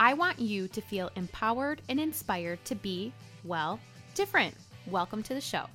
I want you to feel empowered and inspired to be, well, different. Welcome to the show.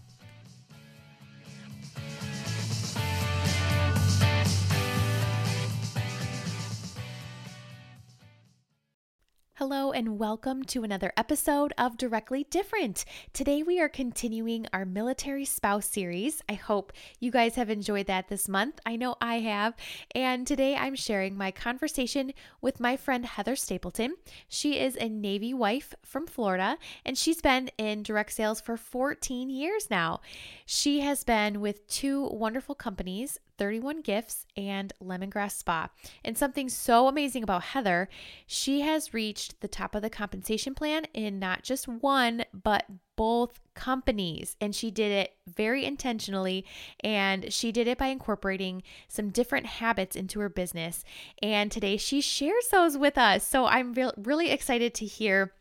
Hello, and welcome to another episode of Directly Different. Today, we are continuing our military spouse series. I hope you guys have enjoyed that this month. I know I have. And today, I'm sharing my conversation with my friend Heather Stapleton. She is a Navy wife from Florida, and she's been in direct sales for 14 years now. She has been with two wonderful companies 31 Gifts and Lemongrass Spa. And something so amazing about Heather, she has reached the top of the compensation plan in not just one, but both companies. And she did it very intentionally. And she did it by incorporating some different habits into her business. And today she shares those with us. So I'm re- really excited to hear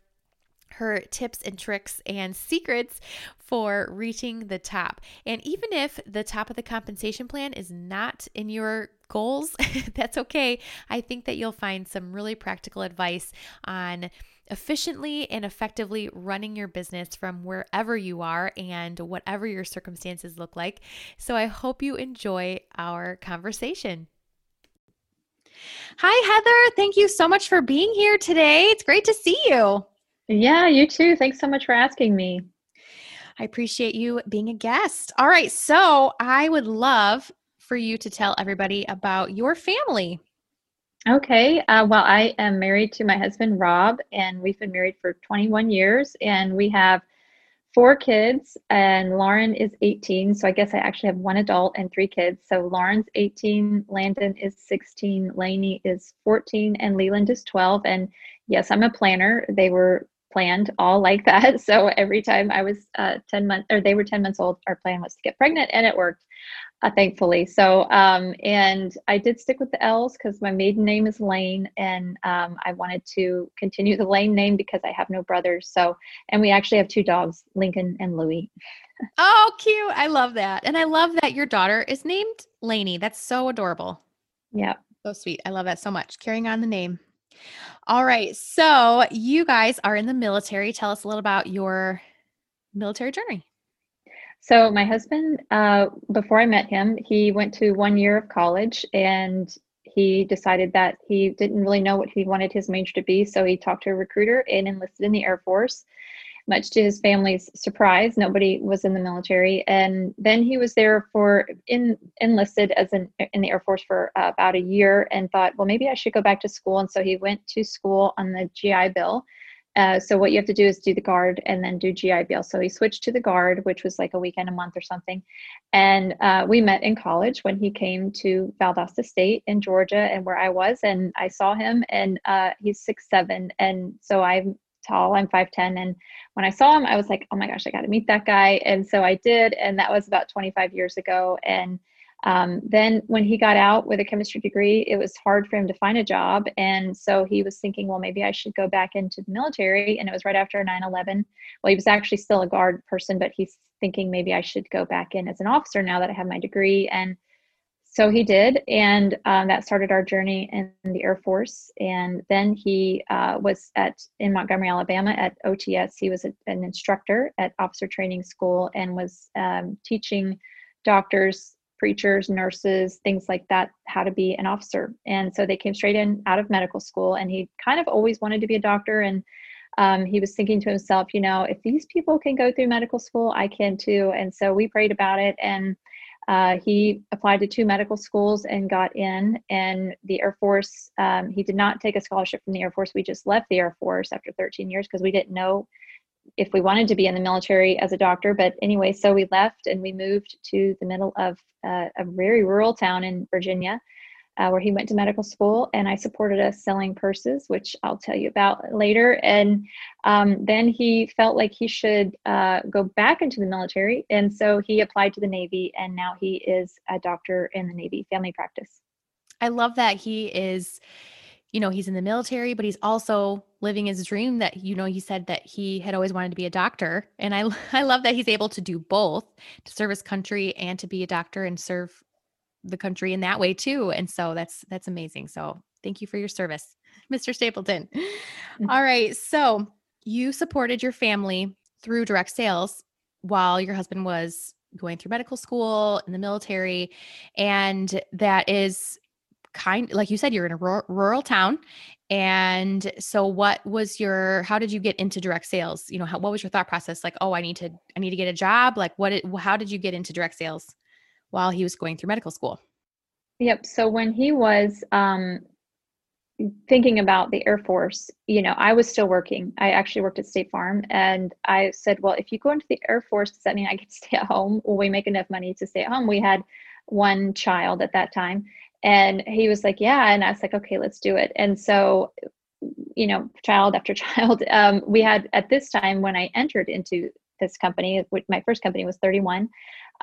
her tips and tricks and secrets for reaching the top. And even if the top of the compensation plan is not in your goals, that's okay. I think that you'll find some really practical advice on efficiently and effectively running your business from wherever you are and whatever your circumstances look like. So I hope you enjoy our conversation. Hi, Heather. Thank you so much for being here today. It's great to see you. Yeah, you too. Thanks so much for asking me. I appreciate you being a guest. All right. So I would love for you to tell everybody about your family. Okay. Uh, well, I am married to my husband, Rob, and we've been married for 21 years, and we have four kids, and Lauren is 18. So I guess I actually have one adult and three kids. So Lauren's 18, Landon is 16, Lainey is 14, and Leland is 12. And yes, I'm a planner. They were planned all like that. So every time I was uh, 10 months or they were 10 months old, our plan was to get pregnant and it worked, uh, thankfully. So, um, and I did stick with the L's because my maiden name is Lane and um, I wanted to continue the Lane name because I have no brothers. So, and we actually have two dogs, Lincoln and Louie. oh, cute. I love that. And I love that your daughter is named Lainey. That's so adorable. Yeah. So sweet. I love that so much. Carrying on the name. All right. So you guys are in the military. Tell us a little about your military journey. So my husband, uh, before I met him, he went to one year of college and he decided that he didn't really know what he wanted his major to be. So he talked to a recruiter and enlisted in the Air Force much to his family's surprise nobody was in the military and then he was there for in enlisted as an in the air force for uh, about a year and thought well maybe i should go back to school and so he went to school on the gi bill uh, so what you have to do is do the guard and then do GI Bill. So he switched to the guard, which was like a weekend a month or something. And uh, we met in college when he came to Valdosta State in Georgia and where I was. And I saw him and uh, he's six, seven. And so I'm tall. I'm 5'10. And when I saw him, I was like, oh my gosh, I got to meet that guy. And so I did. And that was about 25 years ago. And um, then when he got out with a chemistry degree, it was hard for him to find a job. And so he was thinking, well, maybe I should go back into the military. And it was right after 9 11. Well, he was actually still a guard person, but he's thinking maybe I should go back in as an officer now that I have my degree. And so he did, and um, that started our journey in the Air Force. And then he uh, was at in Montgomery, Alabama, at OTS. He was a, an instructor at Officer Training School and was um, teaching doctors, preachers, nurses, things like that, how to be an officer. And so they came straight in out of medical school, and he kind of always wanted to be a doctor. And um, he was thinking to himself, you know, if these people can go through medical school, I can too. And so we prayed about it and uh, he applied to two medical schools and got in. And the Air Force, um, he did not take a scholarship from the Air Force. We just left the Air Force after 13 years because we didn't know if we wanted to be in the military as a doctor. But anyway, so we left and we moved to the middle of uh, a very rural town in Virginia. Uh, where he went to medical school, and I supported us selling purses, which I'll tell you about later. And um, then he felt like he should uh, go back into the military, and so he applied to the Navy, and now he is a doctor in the Navy family practice. I love that he is, you know, he's in the military, but he's also living his dream that, you know, he said that he had always wanted to be a doctor. And I, I love that he's able to do both to serve his country and to be a doctor and serve the country in that way too. And so that's that's amazing. So thank you for your service, Mr. Stapleton. Mm-hmm. All right. So you supported your family through direct sales while your husband was going through medical school in the military. And that is kind like you said, you're in a rural, rural town. And so what was your how did you get into direct sales? You know, how, what was your thought process? Like, oh, I need to I need to get a job. Like what it, how did you get into direct sales? While he was going through medical school. Yep. So when he was um, thinking about the Air Force, you know, I was still working. I actually worked at State Farm, and I said, "Well, if you go into the Air Force, does that mean I can stay at home? Will we make enough money to stay at home?" We had one child at that time, and he was like, "Yeah," and I was like, "Okay, let's do it." And so, you know, child after child, um, we had at this time when I entered into this company, my first company was 31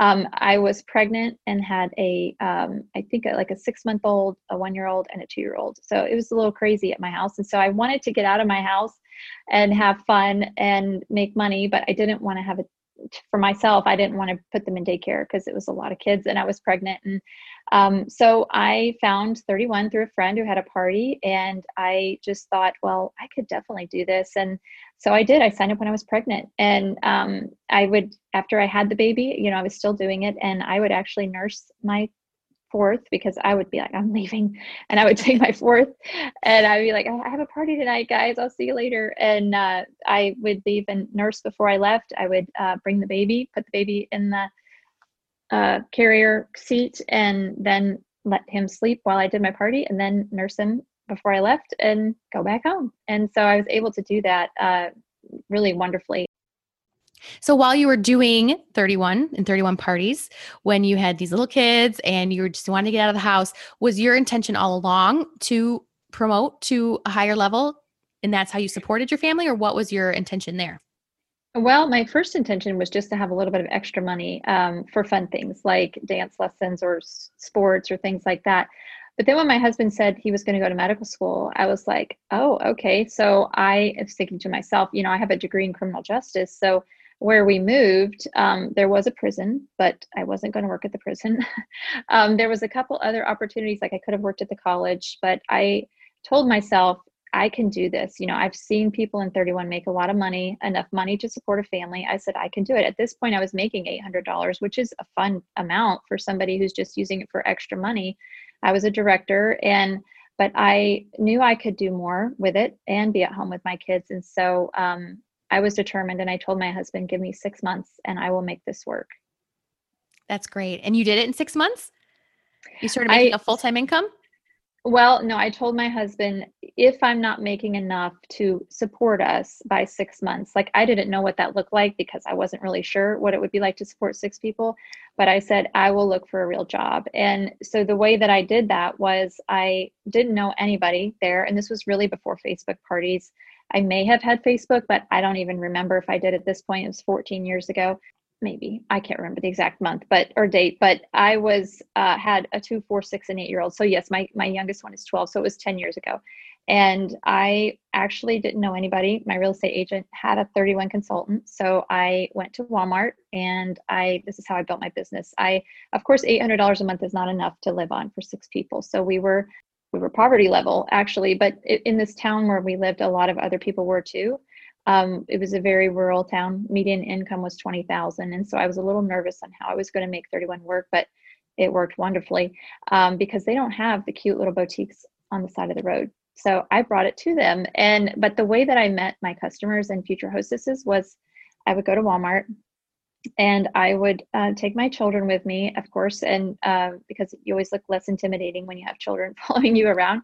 um, I was pregnant and had a, um, I think a, like a six month old, a one year old, and a two year old. So it was a little crazy at my house. And so I wanted to get out of my house and have fun and make money, but I didn't want to have a for myself, I didn't want to put them in daycare because it was a lot of kids and I was pregnant. And um, so I found 31 through a friend who had a party. And I just thought, well, I could definitely do this. And so I did. I signed up when I was pregnant. And um, I would, after I had the baby, you know, I was still doing it. And I would actually nurse my fourth because I would be like, I'm leaving. And I would take my fourth and I'd be like, I have a party tonight, guys. I'll see you later. And uh, I would leave and nurse before I left. I would uh, bring the baby, put the baby in the uh, carrier seat, and then let him sleep while I did my party and then nurse him before I left and go back home. And so I was able to do that uh, really wonderfully. So while you were doing 31 and 31 parties, when you had these little kids and you were just wanting to get out of the house, was your intention all along to promote to a higher level? And that's how you supported your family, or what was your intention there? Well, my first intention was just to have a little bit of extra money um, for fun things like dance lessons or s- sports or things like that. But then when my husband said he was going to go to medical school, I was like, oh, okay. So I was thinking to myself, you know, I have a degree in criminal justice. So where we moved, um, there was a prison, but I wasn't going to work at the prison. um, there was a couple other opportunities, like I could have worked at the college, but I told myself I can do this. You know, I've seen people in 31 make a lot of money, enough money to support a family. I said I can do it. At this point, I was making $800, which is a fun amount for somebody who's just using it for extra money. I was a director and but I knew I could do more with it and be at home with my kids. And so um, I was determined and I told my husband, give me six months and I will make this work. That's great. And you did it in six months? You started making I, a full time income? Well, no, I told my husband if I'm not making enough to support us by six months, like I didn't know what that looked like because I wasn't really sure what it would be like to support six people. But I said, I will look for a real job. And so the way that I did that was I didn't know anybody there. And this was really before Facebook parties. I may have had Facebook, but I don't even remember if I did at this point. It was 14 years ago. Maybe I can't remember the exact month, but or date. But I was uh, had a two, four, six, and eight year old. So yes, my my youngest one is 12. So it was 10 years ago, and I actually didn't know anybody. My real estate agent had a 31 consultant, so I went to Walmart and I. This is how I built my business. I, of course, $800 a month is not enough to live on for six people. So we were we were poverty level actually, but in this town where we lived, a lot of other people were too. Um, it was a very rural town. Median income was twenty thousand, and so I was a little nervous on how I was going to make thirty one work, but it worked wonderfully um, because they don't have the cute little boutiques on the side of the road. So I brought it to them, and but the way that I met my customers and future hostesses was I would go to Walmart and I would uh, take my children with me, of course, and uh, because you always look less intimidating when you have children following you around,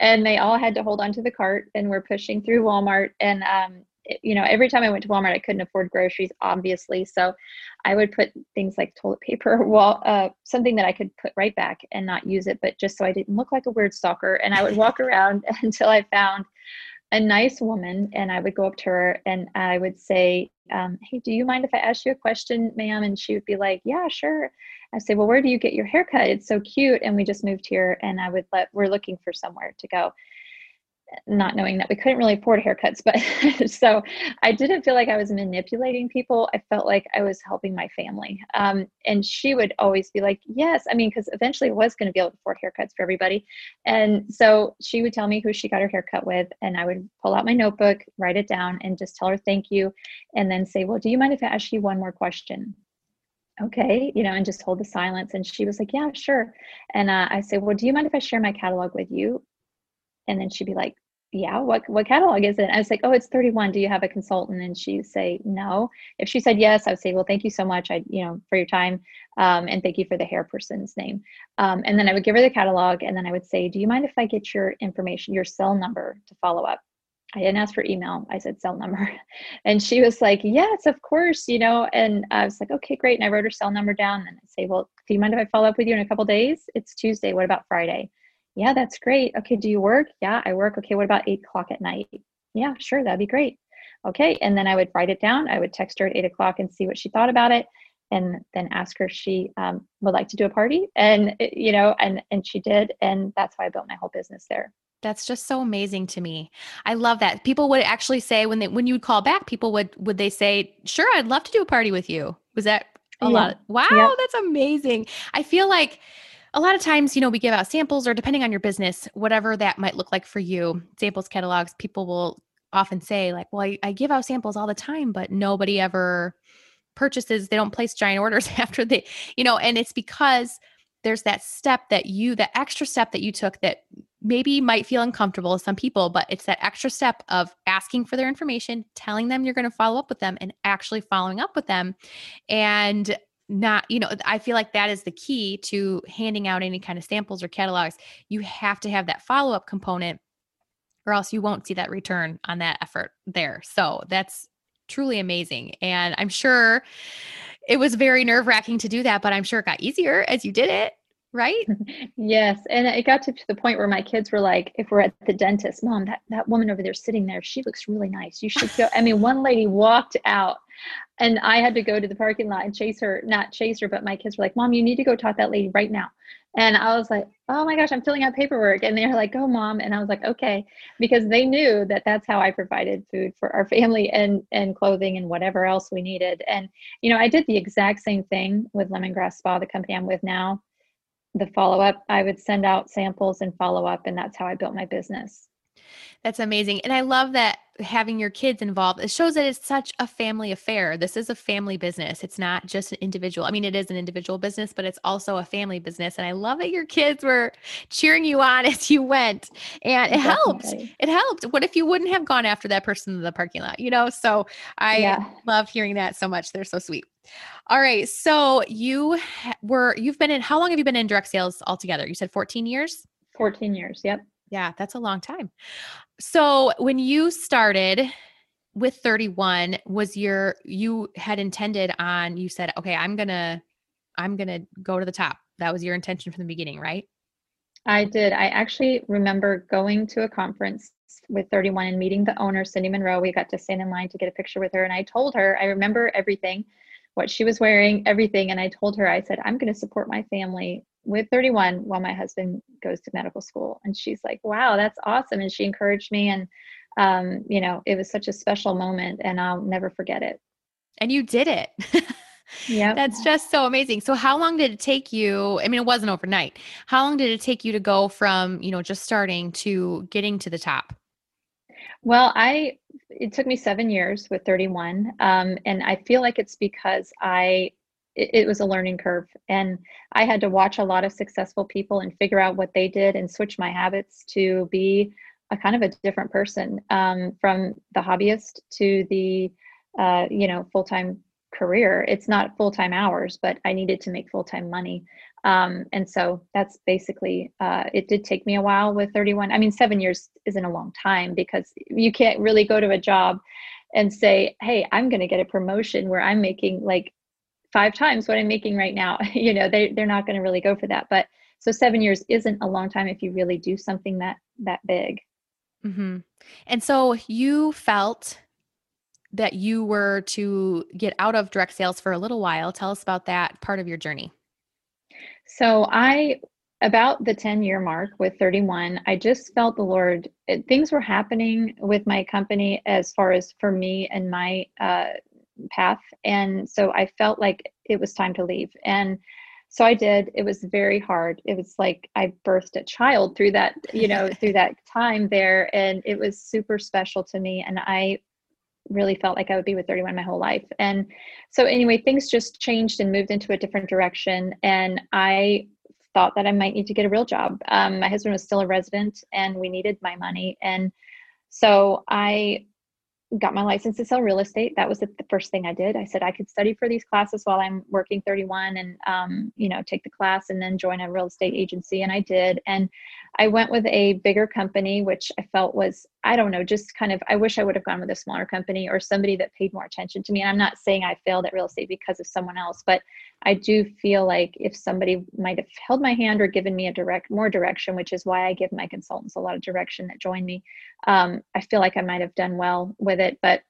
and they all had to hold onto the cart, and we're pushing through Walmart, and um, you know, every time I went to Walmart, I couldn't afford groceries, obviously. So I would put things like toilet paper, well, uh, something that I could put right back and not use it, but just so I didn't look like a weird stalker. And I would walk around until I found a nice woman and I would go up to her and I would say, um, Hey, do you mind if I ask you a question, ma'am? And she would be like, Yeah, sure. I say, Well, where do you get your haircut? It's so cute. And we just moved here and I would let, we're looking for somewhere to go not knowing that we couldn't really afford haircuts but so i didn't feel like i was manipulating people. I felt like i was helping my family. Um, and she would always be like yes i mean because eventually i was going to be able to afford haircuts for everybody. And so she would tell me who she got her haircut with and i would pull out my notebook write it down and just tell her thank you and then say well do you mind if i ask you one more question? Okay you know and just hold the silence. And she was like yeah sure. And uh, i say well do you mind if i share my catalog with you? And then she'd be like, yeah, what what catalog is it? I was like, oh, it's 31. Do you have a consultant? And she'd say, no. If she said yes, I would say, well, thank you so much. I, you know, for your time, um, and thank you for the hair person's name. Um, and then I would give her the catalog, and then I would say, do you mind if I get your information, your cell number to follow up? I didn't ask for email. I said cell number, and she was like, yes, of course, you know. And I was like, okay, great. And I wrote her cell number down. And I say, well, do you mind if I follow up with you in a couple days? It's Tuesday. What about Friday? Yeah, that's great. Okay, do you work? Yeah, I work. Okay, what about eight o'clock at night? Yeah, sure, that'd be great. Okay, and then I would write it down. I would text her at eight o'clock and see what she thought about it, and then ask her if she um, would like to do a party. And you know, and and she did, and that's why I built my whole business there. That's just so amazing to me. I love that. People would actually say when they when you would call back, people would would they say, "Sure, I'd love to do a party with you." Was that a yeah. lot? Wow, yep. that's amazing. I feel like a lot of times, you know, we give out samples or depending on your business, whatever that might look like for you, samples, catalogs, people will often say, like, well, I, I give out samples all the time, but nobody ever purchases, they don't place giant orders after they, you know, and it's because there's that step that you, that extra step that you took that maybe might feel uncomfortable to some people, but it's that extra step of asking for their information, telling them you're going to follow up with them, and actually following up with them. And not you know i feel like that is the key to handing out any kind of samples or catalogs. You have to have that follow-up component or else you won't see that return on that effort there. So that's truly amazing and i'm sure it was very nerve-wracking to do that but i'm sure it got easier as you did it right? Yes and it got to, the point where my kids were like if we're at the dentist mom that, that woman over there sitting there she looks really nice. You should go i mean one lady walked out and I had to go to the parking lot and chase her, not chase her, but my kids were like, Mom, you need to go talk to that lady right now. And I was like, oh my gosh, I'm filling out paperwork. And they're like, go, mom. And I was like, okay, because they knew that that's how I provided food for our family and, and clothing and whatever else we needed. And, you know, I did the exact same thing with Lemongrass Spa, the company I'm with now. The follow up, I would send out samples and follow up. And that's how I built my business. That's amazing. And I love that having your kids involved. It shows that it's such a family affair. This is a family business. It's not just an individual. I mean, it is an individual business, but it's also a family business. And I love that your kids were cheering you on as you went. And it Definitely. helped. It helped. What if you wouldn't have gone after that person in the parking lot? You know, so I yeah. love hearing that so much. They're so sweet. All right. So you were, you've been in, how long have you been in direct sales altogether? You said 14 years? 14 years. Yep. Yeah, that's a long time. So when you started with 31, was your you had intended on you said, okay, I'm gonna I'm gonna go to the top. That was your intention from the beginning, right? I did. I actually remember going to a conference with 31 and meeting the owner, Cindy Monroe. We got to stand in line to get a picture with her. And I told her, I remember everything, what she was wearing, everything. And I told her, I said, I'm going to support my family with 31 while my husband goes to medical school. And she's like wow that's awesome. And she encouraged me and um, you know it was such a special moment and i'll never forget it. And you did it. Yeah that's just so amazing. So how long did it take you i mean it wasn't overnight. How long did it take you to go from you know just starting to getting to the top? Well i it took me seven years with 31 um, and i feel like it's because i it, it, was a learning curve. And i had to watch a lot of successful people and figure out what they did and switch my habits to be a kind of a different person um, from the hobbyist to the uh, you know full-time career. It's not full-time hours but i needed to make full-time money. Um, and so that's basically uh, it did take me a while with 31 i mean seven years isn't a long time because you can't really go to a job and say, hey, I'm going to get a promotion where I'm making like five times what I'm making right now. you know, they, they're not going to really go for that. But so seven years isn't a long time if you really do something that that big. Mm-hmm. And so you felt that you were to get out of direct sales for a little while. Tell us about that part of your journey. So I about the 10 year mark with 31 i just felt the lord it, things were happening with my company as far as for me and my uh, path. And so i felt like it was time to leave. And so i did. It was very hard. It was like i birthed a child through that you know through that time there. And it was super special to me. And i really felt like i would be with 31 my whole life. And so anyway things just changed and moved into a different direction. And i thought that I might need to get a real job. Um, my husband was still a resident and we needed my money. And so I got my license to sell real estate. That was the, first thing I did. I said I could study for these classes while I'm working 31 and, um, you know, take the class and then join a real estate agency. And I did. And I went with a bigger company, which I felt was, I don't know, just kind of, I wish I would have gone with a smaller company or somebody that paid more attention to me. And I'm not saying I failed at real estate because of someone else, but I do feel like if somebody might have held my hand or given me a direct, more direction, which is why I give my consultants a lot of direction that join me, um, I feel like I might have done well with it. But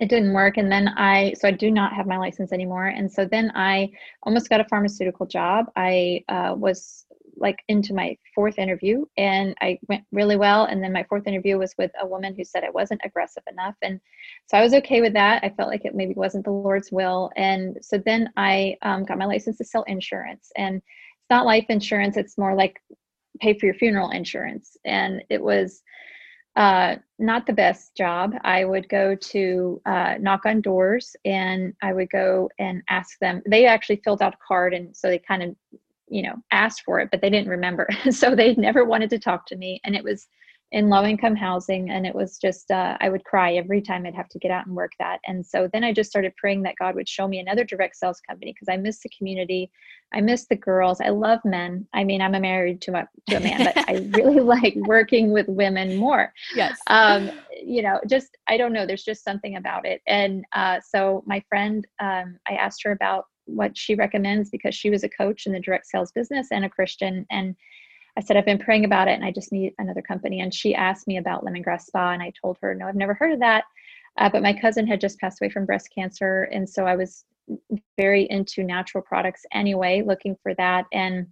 it didn't work and then i so i do not have my license anymore and so then i almost got a pharmaceutical job i uh, was like into my fourth interview and I went really well. And then my fourth interview was with a woman who said I wasn't aggressive enough. And so I was okay with that. I felt like it maybe wasn't the Lord's will. And so then I um, got my license to sell insurance. And it's not life insurance, it's more like pay for your funeral insurance. And it was uh, not the best job. I would go to uh, knock on doors and I would go and ask them. They actually filled out a card, and so they kind of you know asked for it but they didn't remember so they never wanted to talk to me and it was in low income housing and it was just uh, i would cry every time i'd have to get out and work that. And so then i just started praying that god would show me another direct sales company because i miss the community. I miss the girls. I love men. I mean i'm a married to, a to a man but i really like working with women more. Yes. Um, you know just i don't know there's just something about it. And uh, so my friend um, i asked her about what she recommends because she was a coach in the direct sales business and a Christian. And I said, I've been praying about it and I just need another company. And she asked me about Lemongrass Spa. And I told her, no, I've never heard of that. Uh, but my cousin had just passed away from breast cancer. And so I was very into natural products anyway, looking for that. And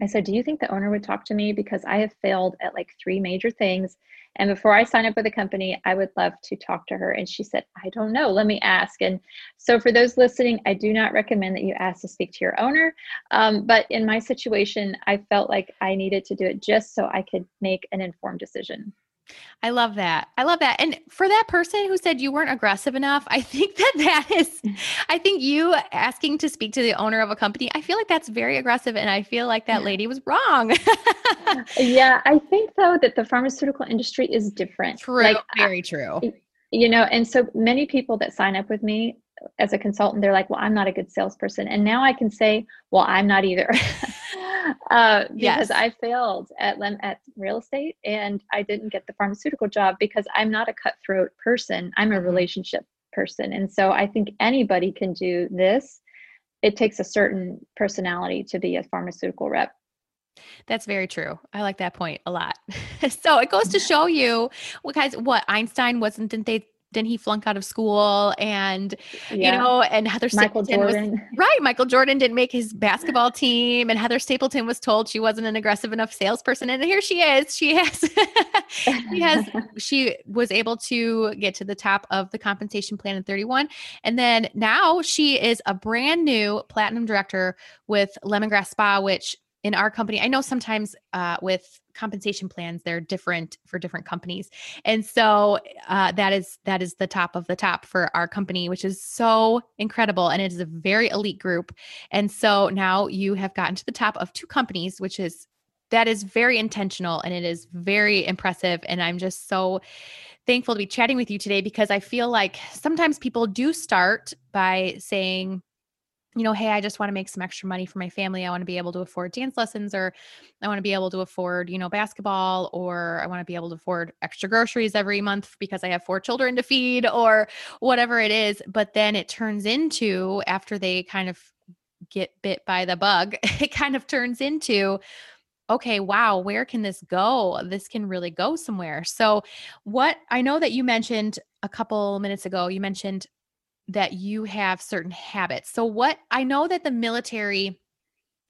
I said, Do you think the owner would talk to me? Because I have failed at like three major things. And before I sign up with a company, I would love to talk to her. And she said, I don't know. Let me ask. And so, for those listening, I do not recommend that you ask to speak to your owner. Um, but in my situation, I felt like I needed to do it just so I could make an informed decision. I love that. I love that. And for that person who said you weren't aggressive enough, I think that that is, I think you asking to speak to the owner of a company, I feel like that's very aggressive. And I feel like that lady was wrong. yeah. I think though that the pharmaceutical industry is different. True. Like, very true. You know, and so many people that sign up with me as a consultant, they're like, well, I'm not a good salesperson. And now I can say, well, I'm not either. uh, because yes. I failed at at real estate and I didn't get the pharmaceutical job because I'm not a cutthroat person. I'm a mm-hmm. relationship person, and so I think anybody can do this. It takes a certain personality to be a pharmaceutical rep. That's very true. I like that point a lot. so it goes to show you what guys what Einstein wasn't didn't they didn't he flunk out of school and yeah. you know and heather michael jordan was, right michael jordan didn't make his basketball team and heather stapleton was told she wasn't an aggressive enough salesperson and here she is she has she has she was able to get to the top of the compensation plan in 31 and then now she is a brand new platinum director with lemongrass spa which in our company, I know sometimes uh, with compensation plans they're different for different companies, and so uh, that is that is the top of the top for our company, which is so incredible, and it is a very elite group. And so now you have gotten to the top of two companies, which is that is very intentional and it is very impressive. And I'm just so thankful to be chatting with you today because I feel like sometimes people do start by saying you know, hey, I just want to make some extra money for my family. I want to be able to afford dance lessons or I want to be able to afford, you know, basketball or I want to be able to afford extra groceries every month because I have four children to feed or whatever it is. But then it turns into after they kind of get bit by the bug, it kind of turns into okay, wow, where can this go? This can really go somewhere. So, what I know that you mentioned a couple minutes ago, you mentioned that you have certain habits. So, what I know that the military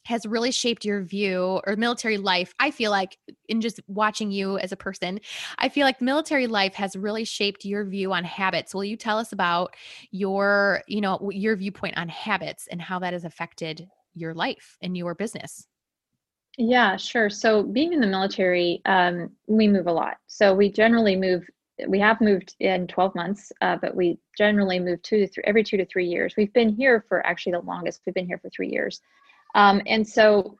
has really shaped your view or military life. I feel like in just watching you as a person, I feel like military life has really shaped your view on habits. Will you tell us about your, you know, your viewpoint on habits and how that has affected your life and your business? Yeah, sure. So being in the military, um, we move a lot. So we generally move we have moved in 12 months, uh, but we generally move two to three every two to three years. We've been here for actually the longest. We've been here for three years, um, and so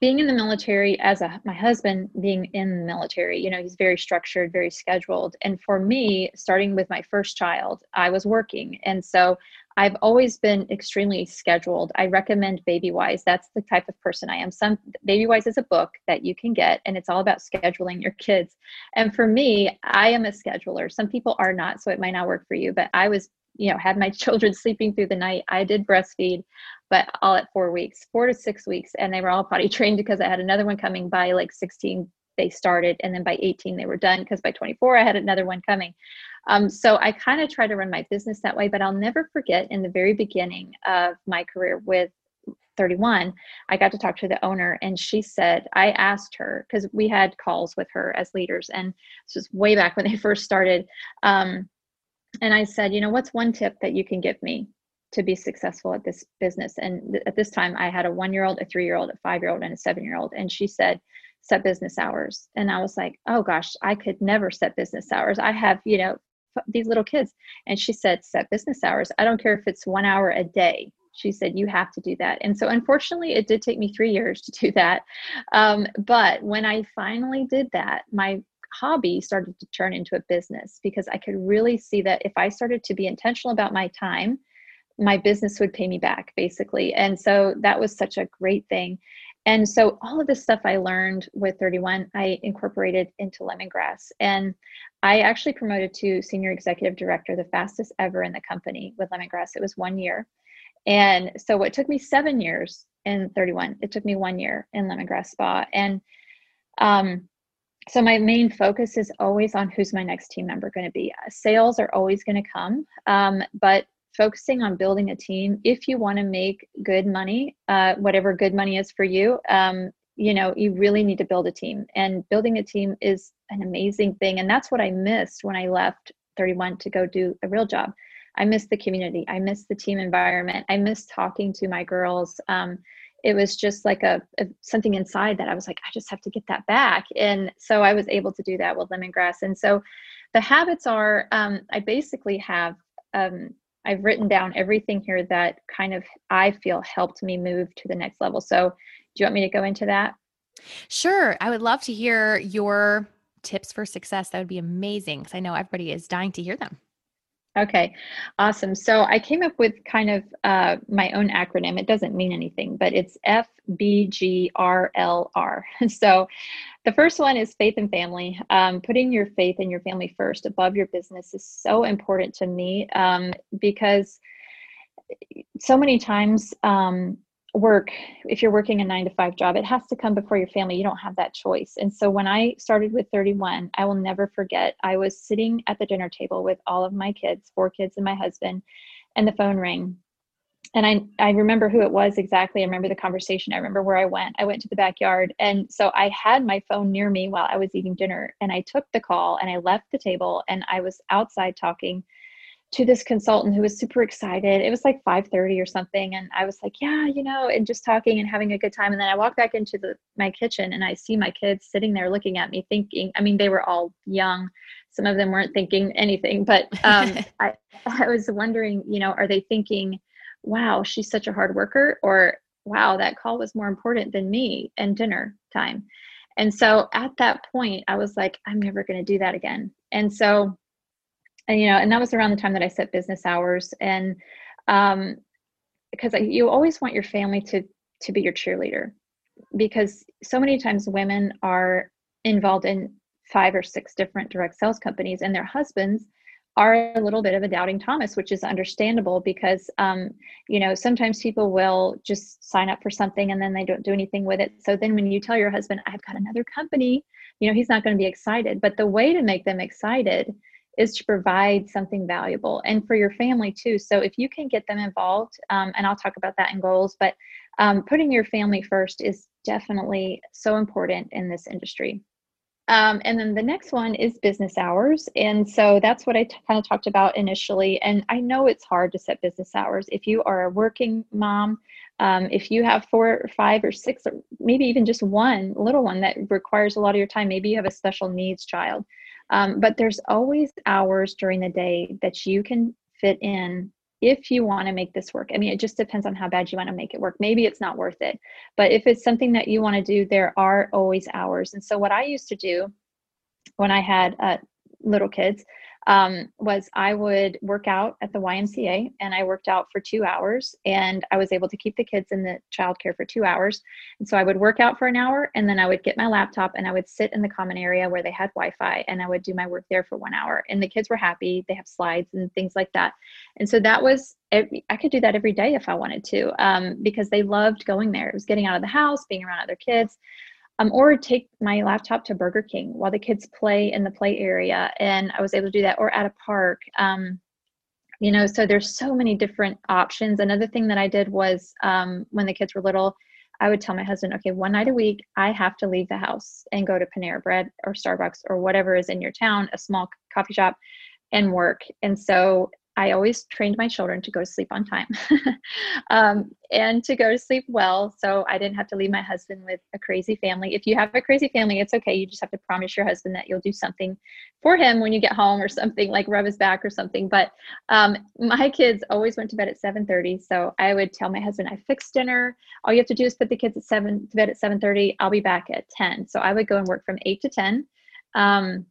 being in the military as a my husband being in the military you know he's very structured very scheduled and for me starting with my first child i was working and so i've always been extremely scheduled. I recommend babywise that's the type of person i am. Some babywise is a book that you can get and it's all about scheduling your kids. And for me i am a scheduler. Some people are not so it might not work for you but i was you know had my children sleeping through the night. I did breastfeed but all at four weeks, four to six weeks. And they were all potty trained because I had another one coming by like 16, they started. And then by 18, they were done because by 24, I had another one coming. Um, so I kind of try to run my business that way. But I'll never forget in the very beginning of my career with 31, I got to talk to the owner, and she said, I asked her because we had calls with her as leaders, and this was way back when they first started. Um, and I said, you know, what's one tip that you can give me? to be successful at this business. And th- at this time, I had a one year old, a three year old, a five year old, and a seven year old. And she said, set business hours. And I was like, oh gosh, I could never set business hours. I have, you know, these little kids. And she said, set business hours. I don't care if it's one hour a day. She said, you have to do that. And so, unfortunately, it did take me three years to do that. Um, but when I finally did that, my hobby started to turn into a business because I could really see that if I started to be intentional about my time, my business would pay me back basically and so that was such a great thing and so all of this stuff i learned with 31 i incorporated into lemongrass. And i actually promoted to senior executive director the fastest ever in the company with lemongrass. It was one year. And so what took me seven years in 31 it took me one year in lemongrass spa. And um, so my main focus is always on who's my next team member going to be. Sales are always going to come um, but focusing on building a team if you want to make good money uh, whatever good money is for you um, you know you really need to build a team. And building a team is an amazing thing and that's what i missed when i left 31 to go do a real job. I missed the community i missed the team environment i missed talking to my girls um, it was just like a, a, something inside that i was like i just have to get that back. And so i was able to do that with lemongrass. And so the habits are um, i basically have um, I've written down everything here that kind of I feel helped me move to the next level. So, do you want me to go into that? Sure. I would love to hear your tips for success. That would be amazing because I know everybody is dying to hear them. Okay, awesome. So I came up with kind of uh, my own acronym. It doesn't mean anything, but it's FBGRLR. So the first one is faith and family. Um, putting your faith and your family first above your business is so important to me um, because so many times um, work if you're working a nine to five job it has to come before your family. You don't have that choice. And so when i started with 31 i will never forget i was sitting at the dinner table with all of my kids four kids and my husband and the phone rang and I, I remember who it was exactly. I remember the conversation. I remember where I went. I went to the backyard. And so I had my phone near me while I was eating dinner. And I took the call and I left the table and I was outside talking to this consultant who was super excited. It was like 5:30 or something and I was like, "Yeah, you know," and just talking and having a good time and then I walk back into the my kitchen and I see my kids sitting there looking at me thinking, I mean, they were all young. Some of them weren't thinking anything, but um, I I was wondering, you know, are they thinking, "Wow, she's such a hard worker," or "Wow, that call was more important than me and dinner time." And so at that point, I was like, I'm never going to do that again. And so and you know and that was around the time that i set business hours and um, because you always want your family to to be your cheerleader because so many times women are involved in five or six different direct sales companies and their husbands are a little bit of a doubting Thomas, which is understandable because, um, you know, sometimes people will just sign up for something and then they don't do anything with it. So then when you tell your husband, I've got another company, you know, he's not going to be excited. But the way to make them excited is to provide something valuable and for your family too. So if you can get them involved, um, and I'll talk about that in goals, but um, putting your family first is definitely so important in this industry. Um, and then the next one is business hours. And so that's what I t- kind of talked about initially. And I know it's hard to set business hours. If you are a working mom, um, if you have four or five or six, or maybe even just one little one that requires a lot of your time, maybe you have a special needs child. Um, but there's always hours during the day that you can fit in if you want to make this work. I mean, it just depends on how bad you want to make it work. Maybe it's not worth it. But if it's something that you want to do, there are always hours. And so, what I used to do when I had uh, little kids um, was I would work out at the YMCA and I worked out for two hours and I was able to keep the kids in the childcare for two hours. And so I would work out for an hour and then I would get my laptop and I would sit in the common area where they had Wi Fi and I would do my work there for one hour. And the kids were happy. They have slides and things like that. And so that was, I could do that every day if I wanted to um, because they loved going there. It was getting out of the house, being around other kids um, or take my laptop to Burger King while the kids play in the play area. And I was able to do that, or at a park. Um, you know, so there's so many different options. Another thing that I did was um, when the kids were little, I would tell my husband, okay, one night a week, I have to leave the house and go to Panera Bread or Starbucks or whatever is in your town, a small coffee shop, and work. And so I always trained my children to go to sleep on time um, and to go to sleep well. So I didn't have to leave my husband with a crazy family. If you have a crazy family, it's okay. You just have to promise your husband that you'll do something for him when you get home or something like rub his back or something. But um, my kids always went to bed at 7:30. So I would tell my husband, I fixed dinner. All you have to do is put the kids at seven to bed at 7:30. I'll be back at 10. So I would go and work from 8 to 10. Um,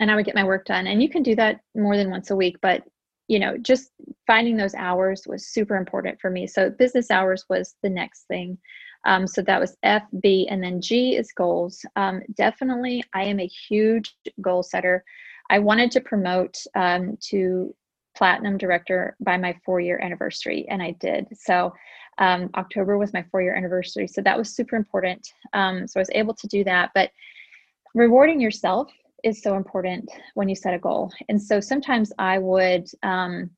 and I would get my work done. And you can do that more than once a week, but you know, just finding those hours was super important for me. So business hours was the next thing. Um, so that was F, B, and then G is goals. Um, definitely, I am a huge goal setter. I wanted to promote um, to platinum director by my four year anniversary, and I did. So um, October was my four year anniversary. So that was super important. Um, so I was able to do that. But rewarding yourself is so important when you set a goal. And so sometimes I would um,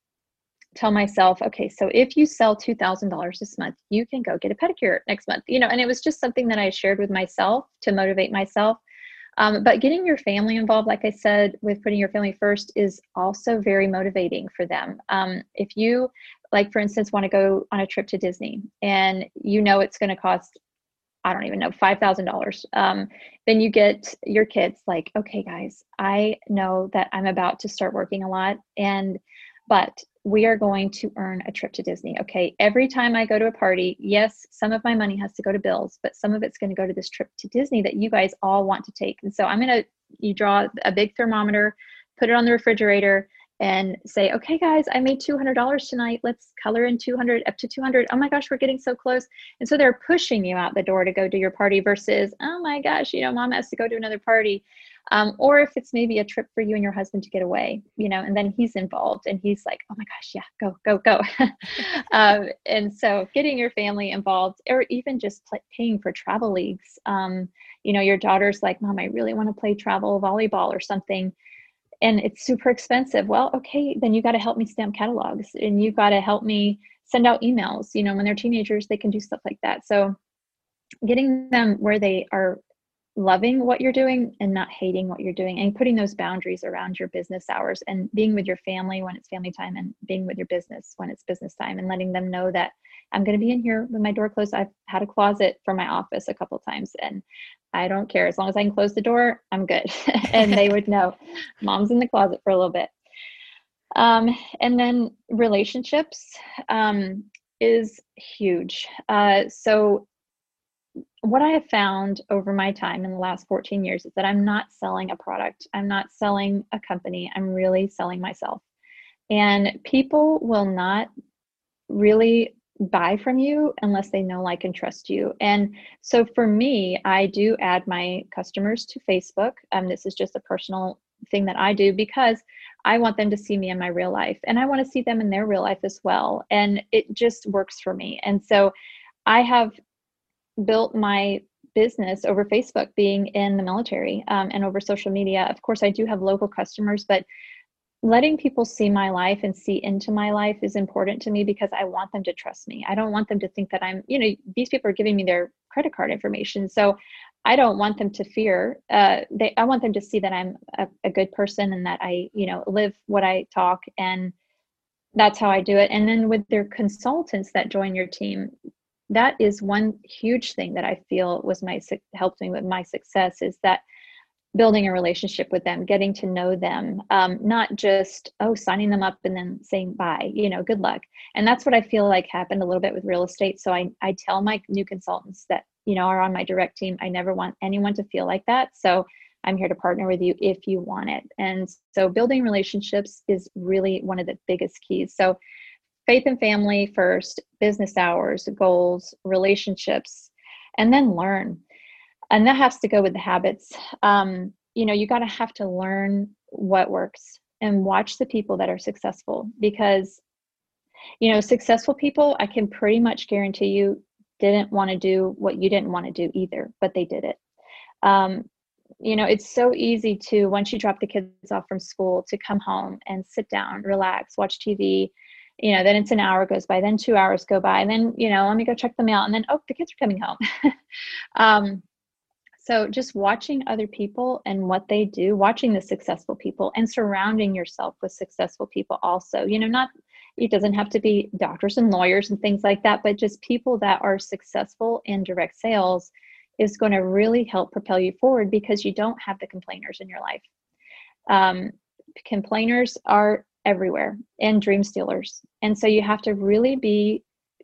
tell myself, okay, so if you sell $2,000 this month, you can go get a pedicure next month, you know, and it was just something that I shared with myself to motivate myself. Um, but getting your family involved, like I said, with putting your family first is also very motivating for them. Um, if you, like, for instance, want to go on a trip to Disney and you know it's going to cost I don't even know, $5,000. Um, then you get your kids like, okay, guys, I know that I'm about to start working a lot, and but we are going to earn a trip to Disney. Okay, every time I go to a party, yes, some of my money has to go to bills, but some of it's going to go to this trip to Disney that you guys all want to take. And so I'm going to, you draw a big thermometer, put it on the refrigerator, and say, okay, guys, I made $200 tonight. Let's color in 200 up to 200. Oh my gosh, we're getting so close. And so they're pushing you out the door to go to your party versus, oh my gosh, you know, mom has to go to another party. Um, or if it's maybe a trip for you and your husband to get away, you know, and then he's involved and he's like, oh my gosh, yeah, go, go, go. um, and so getting your family involved or even just paying for travel leagues. Um, you know, your daughter's like, mom, I really want to play travel volleyball or something and it's super expensive. Well, okay, then you got to help me stamp catalogs and you got to help me send out emails. You know, when they're teenagers, they can do stuff like that. So getting them where they are loving what you're doing and not hating what you're doing and putting those boundaries around your business hours and being with your family when it's family time and being with your business when it's business time and letting them know that I'm going to be in here with my door closed. I've had a closet for my office a couple times and I don't care. As long as I can close the door, I'm good. and they would know mom's in the closet for a little bit. Um, and then relationships um, is huge. Uh, so, what I have found over my time in the last 14 years is that I'm not selling a product, I'm not selling a company, I'm really selling myself. And people will not really buy from you unless they know, like, and trust you. And so for me, I do add my customers to Facebook. Um, this is just a personal thing that I do because I want them to see me in my real life and I want to see them in their real life as well. And it just works for me. And so I have built my business over Facebook being in the military um, and over social media. Of course, I do have local customers, but letting people see my life and see into my life is important to me because I want them to trust me. I don't want them to think that I'm, you know, these people are giving me their credit card information. So I don't want them to fear. Uh, they, I want them to see that I'm a, a good person and that I, you know, live what I talk. And that's how I do it. And then with their consultants that join your team, that is one huge thing that I feel was my helped me with my success is that building a relationship with them, getting to know them, um, not just, oh, signing them up and then saying bye, you know, good luck. And that's what I feel like happened a little bit with real estate. So I, I tell my new consultants that, you know, are on my direct team, I never want anyone to feel like that. So I'm here to partner with you if you want it. And so building relationships is really one of the biggest keys. So faith and family first, business hours, goals, relationships, and then learn. And that has to go with the habits. Um, you know you got to have to learn what works and watch the people that are successful because you know successful people i can pretty much guarantee you didn't want to do what you didn't want to do either but they did it. Um, you know it's so easy to once you drop the kids off from school to come home and sit down relax watch tv you know then it's an hour goes by then two hours go by and then you know let me go check the mail and then oh the kids are coming home um, so just watching other people and what they do, watching the successful people and surrounding yourself with successful people also. You know, not it doesn't have to be doctors and lawyers and things like that, but just people that are successful in direct sales is going to really help propel you forward because you don't have the complainers in your life. Um, complainers are everywhere and dream stealers. And so you have to really be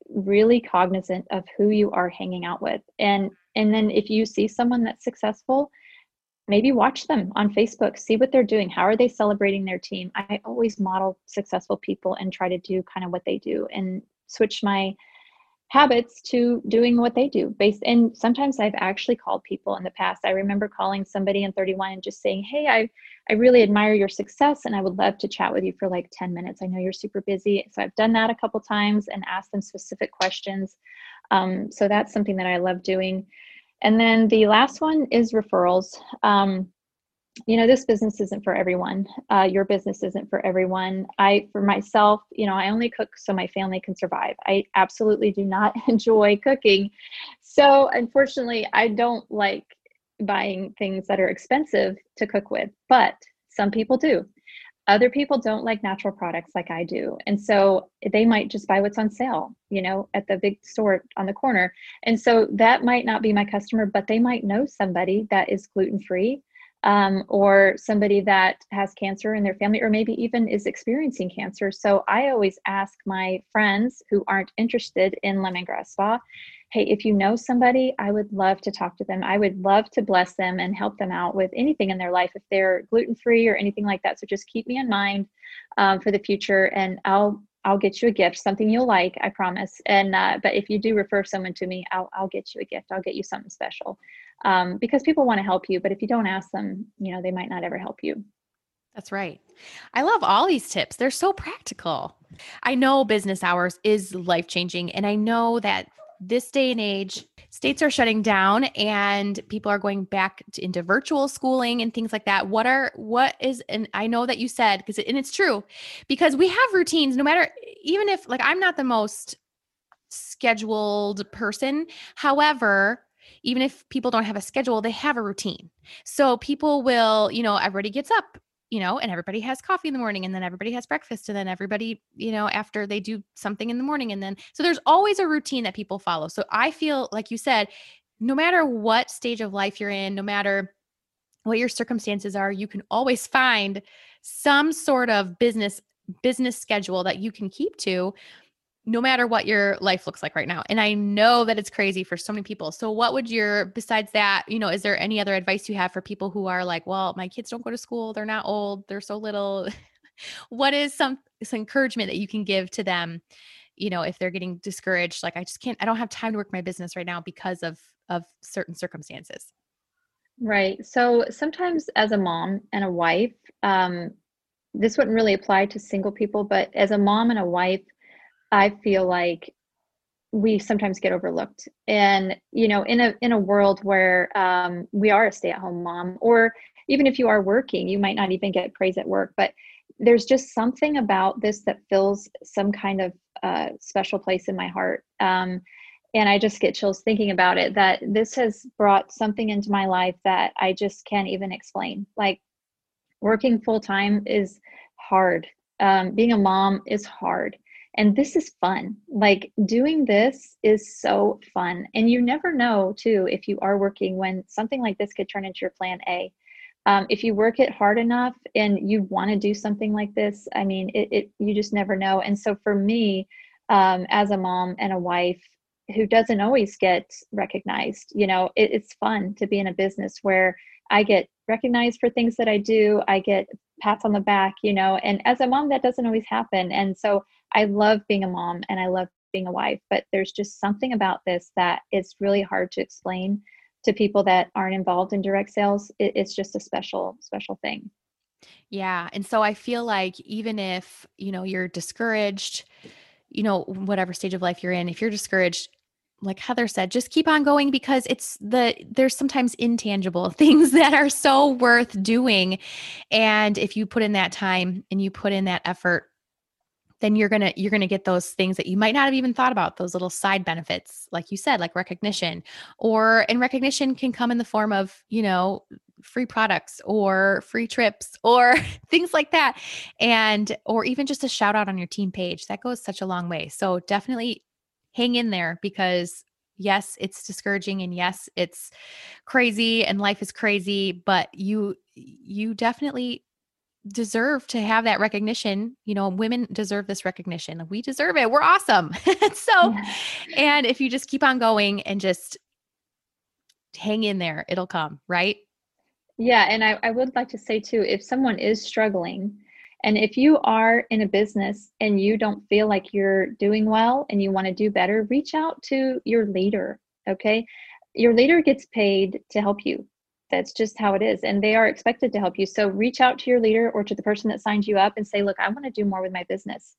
really cognizant of who you are hanging out with and and then if you see someone that's successful, maybe watch them on Facebook, see what they're doing. How are they celebrating their team? I always model successful people and try to do kind of what they do and switch my habits to doing what they do. Based and sometimes i've actually called people in the past. I remember calling somebody in 31 and just saying hey i i really admire your success and i would love to chat with you for like 10 minutes. I know you're super busy. So i've done that a couple times and asked them specific questions. Um, so that's something that i love doing. And then the last one is referrals. Um, you know, this business isn't for everyone. Uh, your business isn't for everyone. I, for myself, you know, I only cook so my family can survive. I absolutely do not enjoy cooking. So, unfortunately, I don't like buying things that are expensive to cook with, but some people do other people don't like natural products like I do. And so they might just buy what's on sale, you know, at the big store on the corner. And so that might not be my customer, but they might know somebody that is gluten free um, or somebody that has cancer in their family, or maybe even is experiencing cancer. So I always ask my friends who aren't interested in lemongrass spa hey, if you know somebody, I would love to talk to them. I would love to bless them and help them out with anything in their life if they're gluten free or anything like that. So just keep me in mind um, for the future, and I'll I'll get you a gift, something you'll like, I promise. And uh, but if you do refer someone to me, I'll I'll get you a gift. I'll get you something special um, because people want to help you, but if you don't ask them, you know, they might not ever help you. That's right. I love all these tips. They're so practical. I know business hours is life changing, and I know that this day and age, states are shutting down and people are going back to, into virtual schooling and things like that. What are what is and I know that you said because it, and it's true because we have routines no matter even if like I'm not the most scheduled person. However, even if people don't have a schedule, they have a routine. So people will, you know, everybody gets up you know, and everybody has coffee in the morning and then everybody has breakfast and then everybody, you know, after they do something in the morning and then so there's always a routine that people follow. So I feel like you said, no matter what stage of life you're in, no matter what your circumstances are, you can always find some sort of business business schedule that you can keep to no matter what your life looks like right now. And I know that it's crazy for so many people. So, what would your, besides that, you know, is there any other advice you have for people who are like, well, my kids don't go to school, they're not old, they're so little? what is some, some encouragement that you can give to them you know, if they're getting discouraged, like I just can't, I don't have time to work my business right now because of of certain circumstances. Right. So sometimes as a mom and a wife, um, this wouldn't really apply to single people, but as a mom and a wife, I feel like we sometimes get overlooked. And you know, in a in a world where um, we are a stay-at-home mom, or even if you are working, you might not even get praise at work, but there's just something about this that fills some kind of uh, special place in my heart. Um, and I just get chills thinking about it that this has brought something into my life that I just can't even explain. Like working full time is hard. Um, being a mom is hard. And this is fun. Like doing this is so fun. And you never know, too, if you are working when something like this could turn into your plan A. Um, if you work it hard enough and you want to do something like this, I mean, it, it you just never know. And so for me, um, as a mom and a wife, who doesn't always get recognized. You know, it, it's fun to be in a business where I get recognized for things that I do. I get pats on the back, you know, and as a mom, that doesn't always happen. And so I love being a mom and I love being a wife, but there's just something about this that it's really hard to explain to people that aren't involved in direct sales. It, it's just a special, special thing. Yeah. And so I feel like even if, you know, you're discouraged, you know, whatever stage of life you're in, if you're discouraged, like Heather said, just keep on going because it's the there's sometimes intangible things that are so worth doing. And if you put in that time and you put in that effort, then you're gonna you're gonna get those things that you might not have even thought about, those little side benefits, like you said, like recognition. Or and recognition can come in the form of, you know, free products or free trips or things like that. And or even just a shout out on your team page. That goes such a long way. So definitely hang in there because yes, it's discouraging and yes, it's crazy and life is crazy, but you you definitely deserve to have that recognition. You know, women deserve this recognition. We deserve it. We're awesome. so, and if you just keep on going and just hang in there, it'll come, right? Yeah. And I, I would like to say too if someone is struggling, and if you are in a business and you don't feel like you're doing well and you want to do better, reach out to your leader. Okay. Your leader gets paid to help you. That's just how it is. And they are expected to help you. So reach out to your leader or to the person that signed you up and say, look, I want to do more with my business.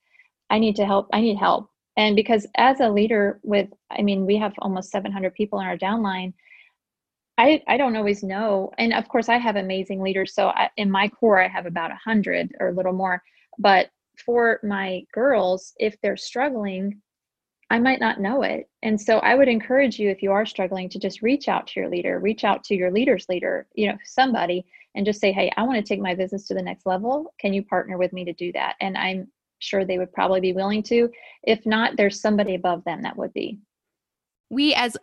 I need to help. I need help. And because as a leader with, I mean, we have almost 700 people in our downline, I, I don't always know. And of course, I have amazing leaders. So I, in my core, I have about a 100 or a little more. But for my girls, if they're struggling, I might not know it. And so I would encourage you, if you are struggling, to just reach out to your leader, reach out to your leader's leader, you know, somebody, and just say, hey, I want to take my business to the next level. Can you partner with me to do that? And I'm sure they would probably be willing to. If not, there's somebody above them that would be. We, as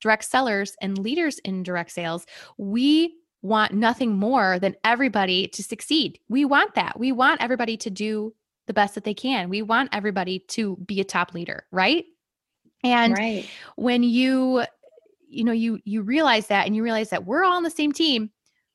direct sellers and leaders in direct sales, we want nothing more than everybody to succeed. We want that. We want everybody to do the best that they can. We want everybody to be a top leader, right? And right. when you you know you you realize that and you realize that we're all on the same team,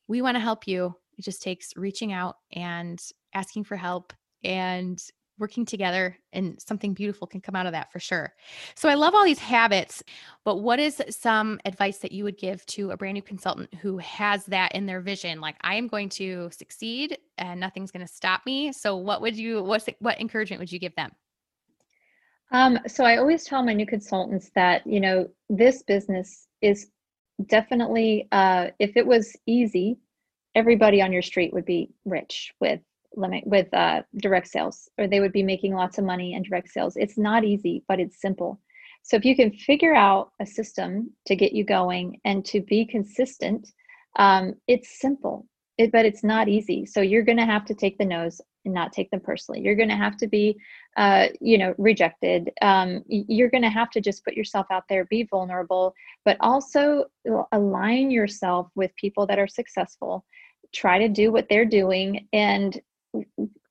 we want to help you. It just takes reaching out and asking for help and working together and something beautiful can come out of that for sure. So I love all these habits, but what is some advice that you would give to a brand new consultant who has that in their vision? Like I am going to succeed and nothing's going to stop me. So what would you what's what encouragement would you give them? Um, so I always tell my new consultants that, you know, this business is definitely uh if it was easy, everybody on your street would be rich with limit with uh, direct sales or they would be making lots of money in direct sales. It's not easy but it's simple. So if you can figure out a system to get you going and to be consistent um, it's simple it, but it's not easy. So you're going to have to take the no's and not take them personally. You're going to have to be uh, you know rejected. Um, you're going to have to just put yourself out there be vulnerable but also align yourself with people that are successful. Try to do what they're doing and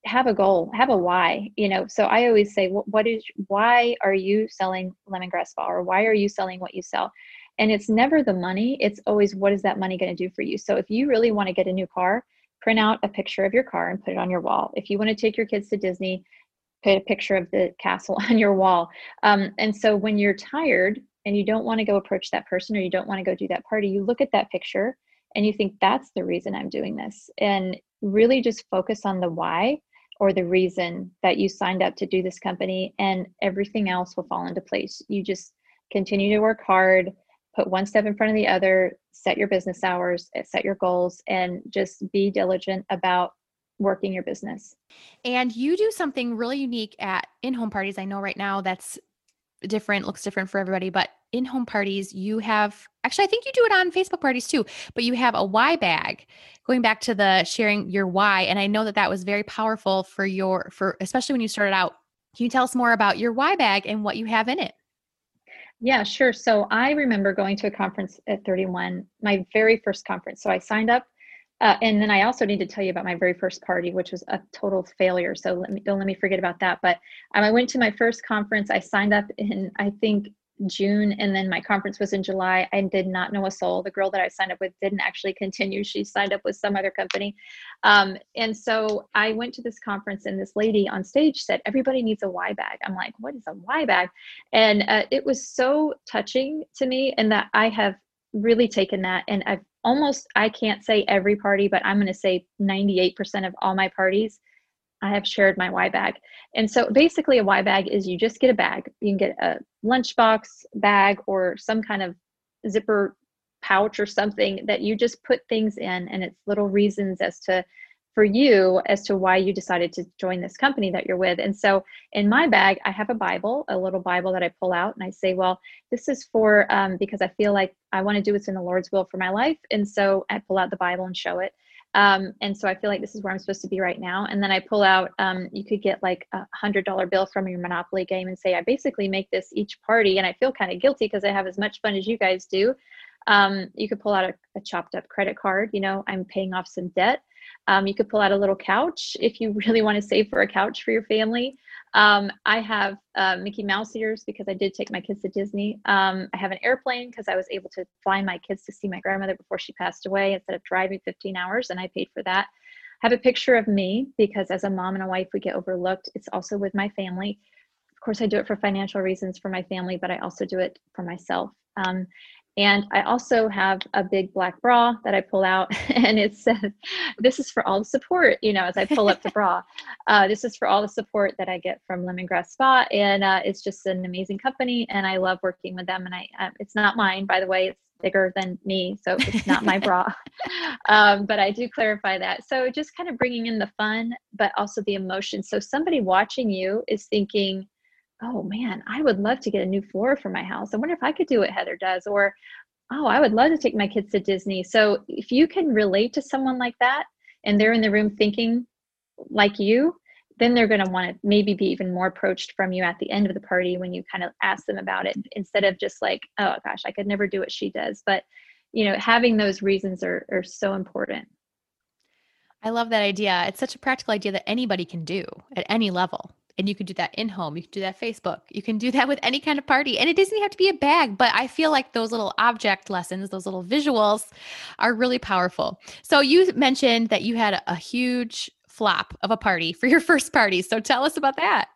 have a goal have a why you know? So i always say what is why are you selling lemongrass ball, or why are you selling what you sell? And it's never the money it's always what is that money going to do for you? So if you really want to get a new car print out a picture of your car and put it on your wall. If you want to take your kids to disney put a picture of the castle on your wall. Um, and so when you're tired and you don't want to go approach that person or you don't want to go do that party, you look at that picture and you think that's the reason I'm doing this. And really just focus on the why or the reason that you signed up to do this company and everything else will fall into place. You just continue to work hard, put one step in front of the other, set your business hours, eh, set your goals, and just be diligent about working your business. And you do something really unique at in home parties. I know right now that's different, looks different for everybody, but in home parties, you have actually, I think you do it on Facebook parties too, but you have a why bag going back to the sharing your why. And I know that that was very powerful for your, for especially when you started out. Can you tell us more about your why bag and what you have in it? Yeah, sure. So I remember going to a conference at 31, my very first conference. So I signed up. Uh, and then I also need to tell you about my very first party, which was a total failure. So let me don't let me forget about that. But um, I went to my first conference. I signed up in I think June, and then my conference was in July. I did not know a soul. The girl that I signed up with didn't actually continue. She signed up with some other company. Um, and so I went to this conference, and this lady on stage said, Everybody needs a Y bag. I'm like, What is a Y bag? And uh, it was so touching to me, and that I have really taken that and I've almost, I can't say every party, but I'm going to say 98% of all my parties I have shared my Y bag. And so basically, a Y bag is you just get a bag. You can get a lunchbox bag or some kind of zipper pouch or something that you just put things in, and it's little reasons as to for you as to why you decided to join this company that you're with. And so in my bag, I have a Bible, a little Bible that I pull out, and I say, well, this is for um, because I feel like I want to do what's in the Lord's will for my life. And so I pull out the Bible and show it. Um, and so I feel like this is where I'm supposed to be right now. And then I pull out, um, you could get like a hundred dollar bill from your Monopoly game and say, I basically make this each party. And I feel kind of guilty because I have as much fun as you guys do. Um, you could pull out a, a, chopped up credit card. You know, I'm paying off some debt. Um, you could pull out a little couch if you really want to save for a couch for your family. Um, I have uh, Mickey Mouse ears because I did take my kids to Disney. Um, I have an airplane because I was able to fly my kids to see my grandmother before she passed away instead of driving 15 hours, and I paid for that. I have a picture of me because as a mom and a wife, we get overlooked. It's also with my family. Of course, I do it for financial reasons for my family, but I also do it for myself. Um, and I also have a big black bra that I pull out, and it says, This is for all the support, you know, as I pull up the bra. Uh, this is for all the support that I get from Lemongrass Spa. And uh, it's just an amazing company, and I love working with them. And I, uh, it's not mine, by the way, it's bigger than me, so it's not my bra. Um, but I do clarify that. So just kind of bringing in the fun, but also the emotion. So somebody watching you is thinking, oh man, I would love to get a new floor for my house. I wonder if I could do what Heather does. Or, oh, I would love to take my kids to Disney. So if you can relate to someone like that and they're in the room thinking like you, then they're going to want to maybe be even more approached from you at the end of the party when you kind of ask them about it instead of just like, oh gosh, I could never do what she does. But, you know, having those reasons are, are so important. I love that idea. It's such a practical idea that anybody can do at any level. And you can do that in home. You can do that Facebook. You can do that with any kind of party. And it doesn't have to be a bag, but I feel like those little object lessons, those little visuals are really powerful. So you mentioned that you had a huge flop of a party for your first party. So tell us about that.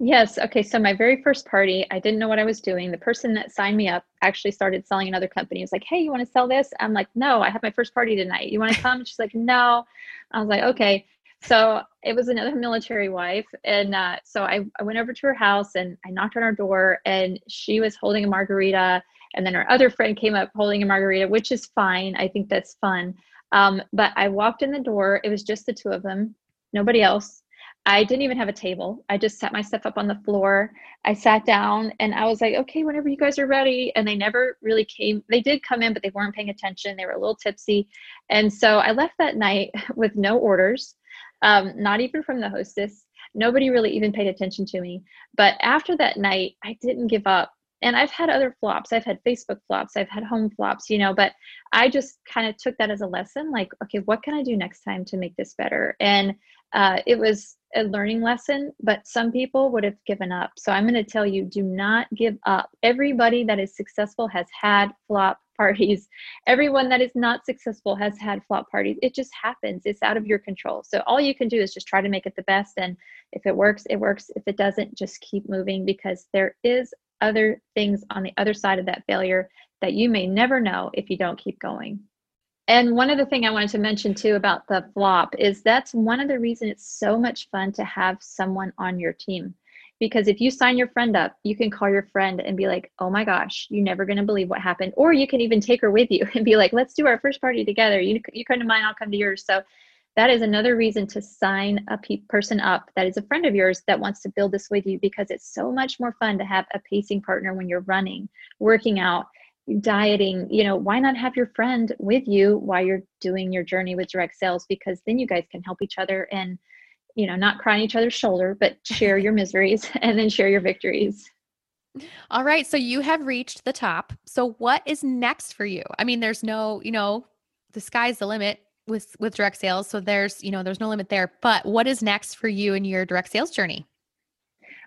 Yes. Okay. So my very first party, I didn't know what I was doing. The person that signed me up actually started selling another company. He was like, Hey, you want to sell this? I'm like, No, I have my first party tonight. You want to come? She's like, No. I was like, Okay so it was another military wife and uh, so I, I went over to her house and i knocked on her door and she was holding a margarita and then her other friend came up holding a margarita which is fine. I think that's fun. Um, but i walked in the door. It was just the two of them nobody else. I didn't even have a table. I just set my stuff up on the floor. I sat down and i was like okay whenever you guys are ready. And they never really came. They did come in but they weren't paying attention. They were a little tipsy. And so i left that night with no orders um, not even from the hostess. Nobody really even paid attention to me. But after that night, I didn't give up. And I've had other flops. I've had Facebook flops. I've had home flops, you know, but I just kind of took that as a lesson like, okay, what can I do next time to make this better? And uh, it was a learning lesson, but some people would have given up. So I'm going to tell you do not give up. Everybody that is successful has had flop parties. Everyone that is not successful has had flop parties. It just happens. It's out of your control. So all you can do is just try to make it the best. And if it works, it works. If it doesn't, just keep moving because there is other things on the other side of that failure that you may never know if you don't keep going. And one other thing I wanted to mention too about the flop is that's one of the reasons it's so much fun to have someone on your team. Because if you sign your friend up, you can call your friend and be like, oh my gosh, you're never going to believe what happened. Or you can even take her with you and be like, let's do our first party together. You, you come to mine, I'll come to yours. So that is another reason to sign a pe- person up that is a friend of yours that wants to build this with you because it's so much more fun to have a pacing partner when you're running, working out, dieting. You know, why not have your friend with you while you're doing your journey with direct sales? Because then you guys can help each other and, you know, not cry on each other's shoulder, but share your miseries and then share your victories. All right. So you have reached the top. So what is next for you? I mean, there's no, you know, the sky's the limit with with direct sales so there's you know there's no limit there but what is next for you in your direct sales journey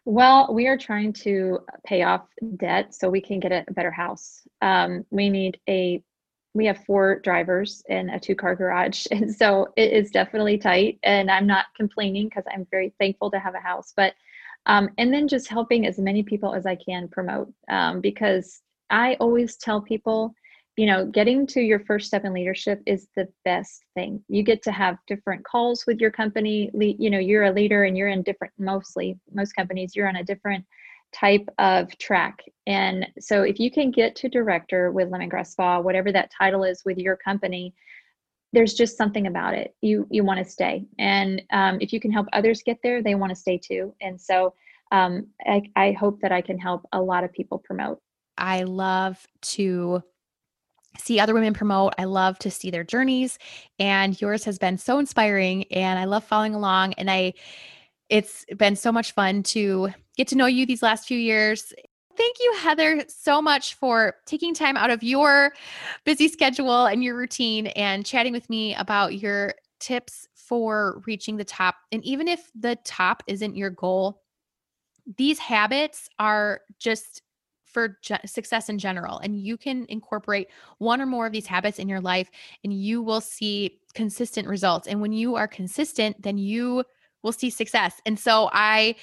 well we are trying to pay off debt so we can get a better house um, we need a we have four drivers in a two car garage and so it is definitely tight and i'm not complaining because i'm very thankful to have a house but um, and then just helping as many people as i can promote um, because i always tell people you know, getting to your first step in leadership is the best thing. You get to have different calls with your company. You know, you're a leader and you're in different, mostly, most companies, you're on a different type of track. And so if you can get to director with Lemongrass Spa, whatever that title is with your company, there's just something about it. You you want to stay, and um, if you can help others get there, they want to stay too. And so um, I, I hope that I can help a lot of people promote. I love to see other women promote. I love to see their journeys and yours has been so inspiring and I love following along and I it's been so much fun to get to know you these last few years. Thank you Heather so much for taking time out of your busy schedule and your routine and chatting with me about your tips for reaching the top. And even if the top isn't your goal, these habits are just for success in general. And you can incorporate one or more of these habits in your life and you will see consistent results. And when you are consistent, then you will see success. And so I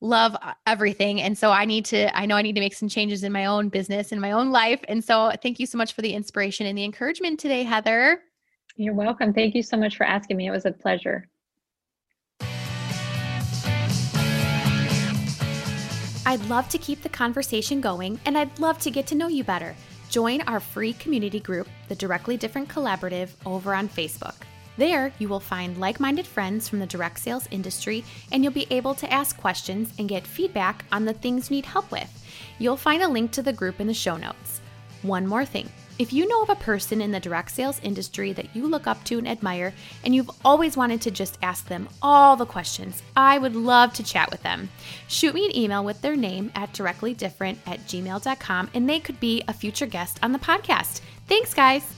love uh, everything. And so I need to, I know I need to make some changes in my own business, in my own life. And so thank you so much for the inspiration and the encouragement today, Heather. You're welcome. Thank you so much for asking me. It was a pleasure. I'd love to keep the conversation going and I'd love to get to know you better. Join our free community group, the Directly Different Collaborative, over on Facebook. There, you will find like minded friends from the direct sales industry and you'll be able to ask questions and get feedback on the things you need help with. You'll find a link to the group in the show notes. One more thing if you know of a person in the direct sales industry that you look up to and admire, and you've always wanted to just ask them all the questions, I would love to chat with them. Shoot me an email with their name at directlydifferent at gmail.com, and they could be a future guest on the podcast. Thanks, guys.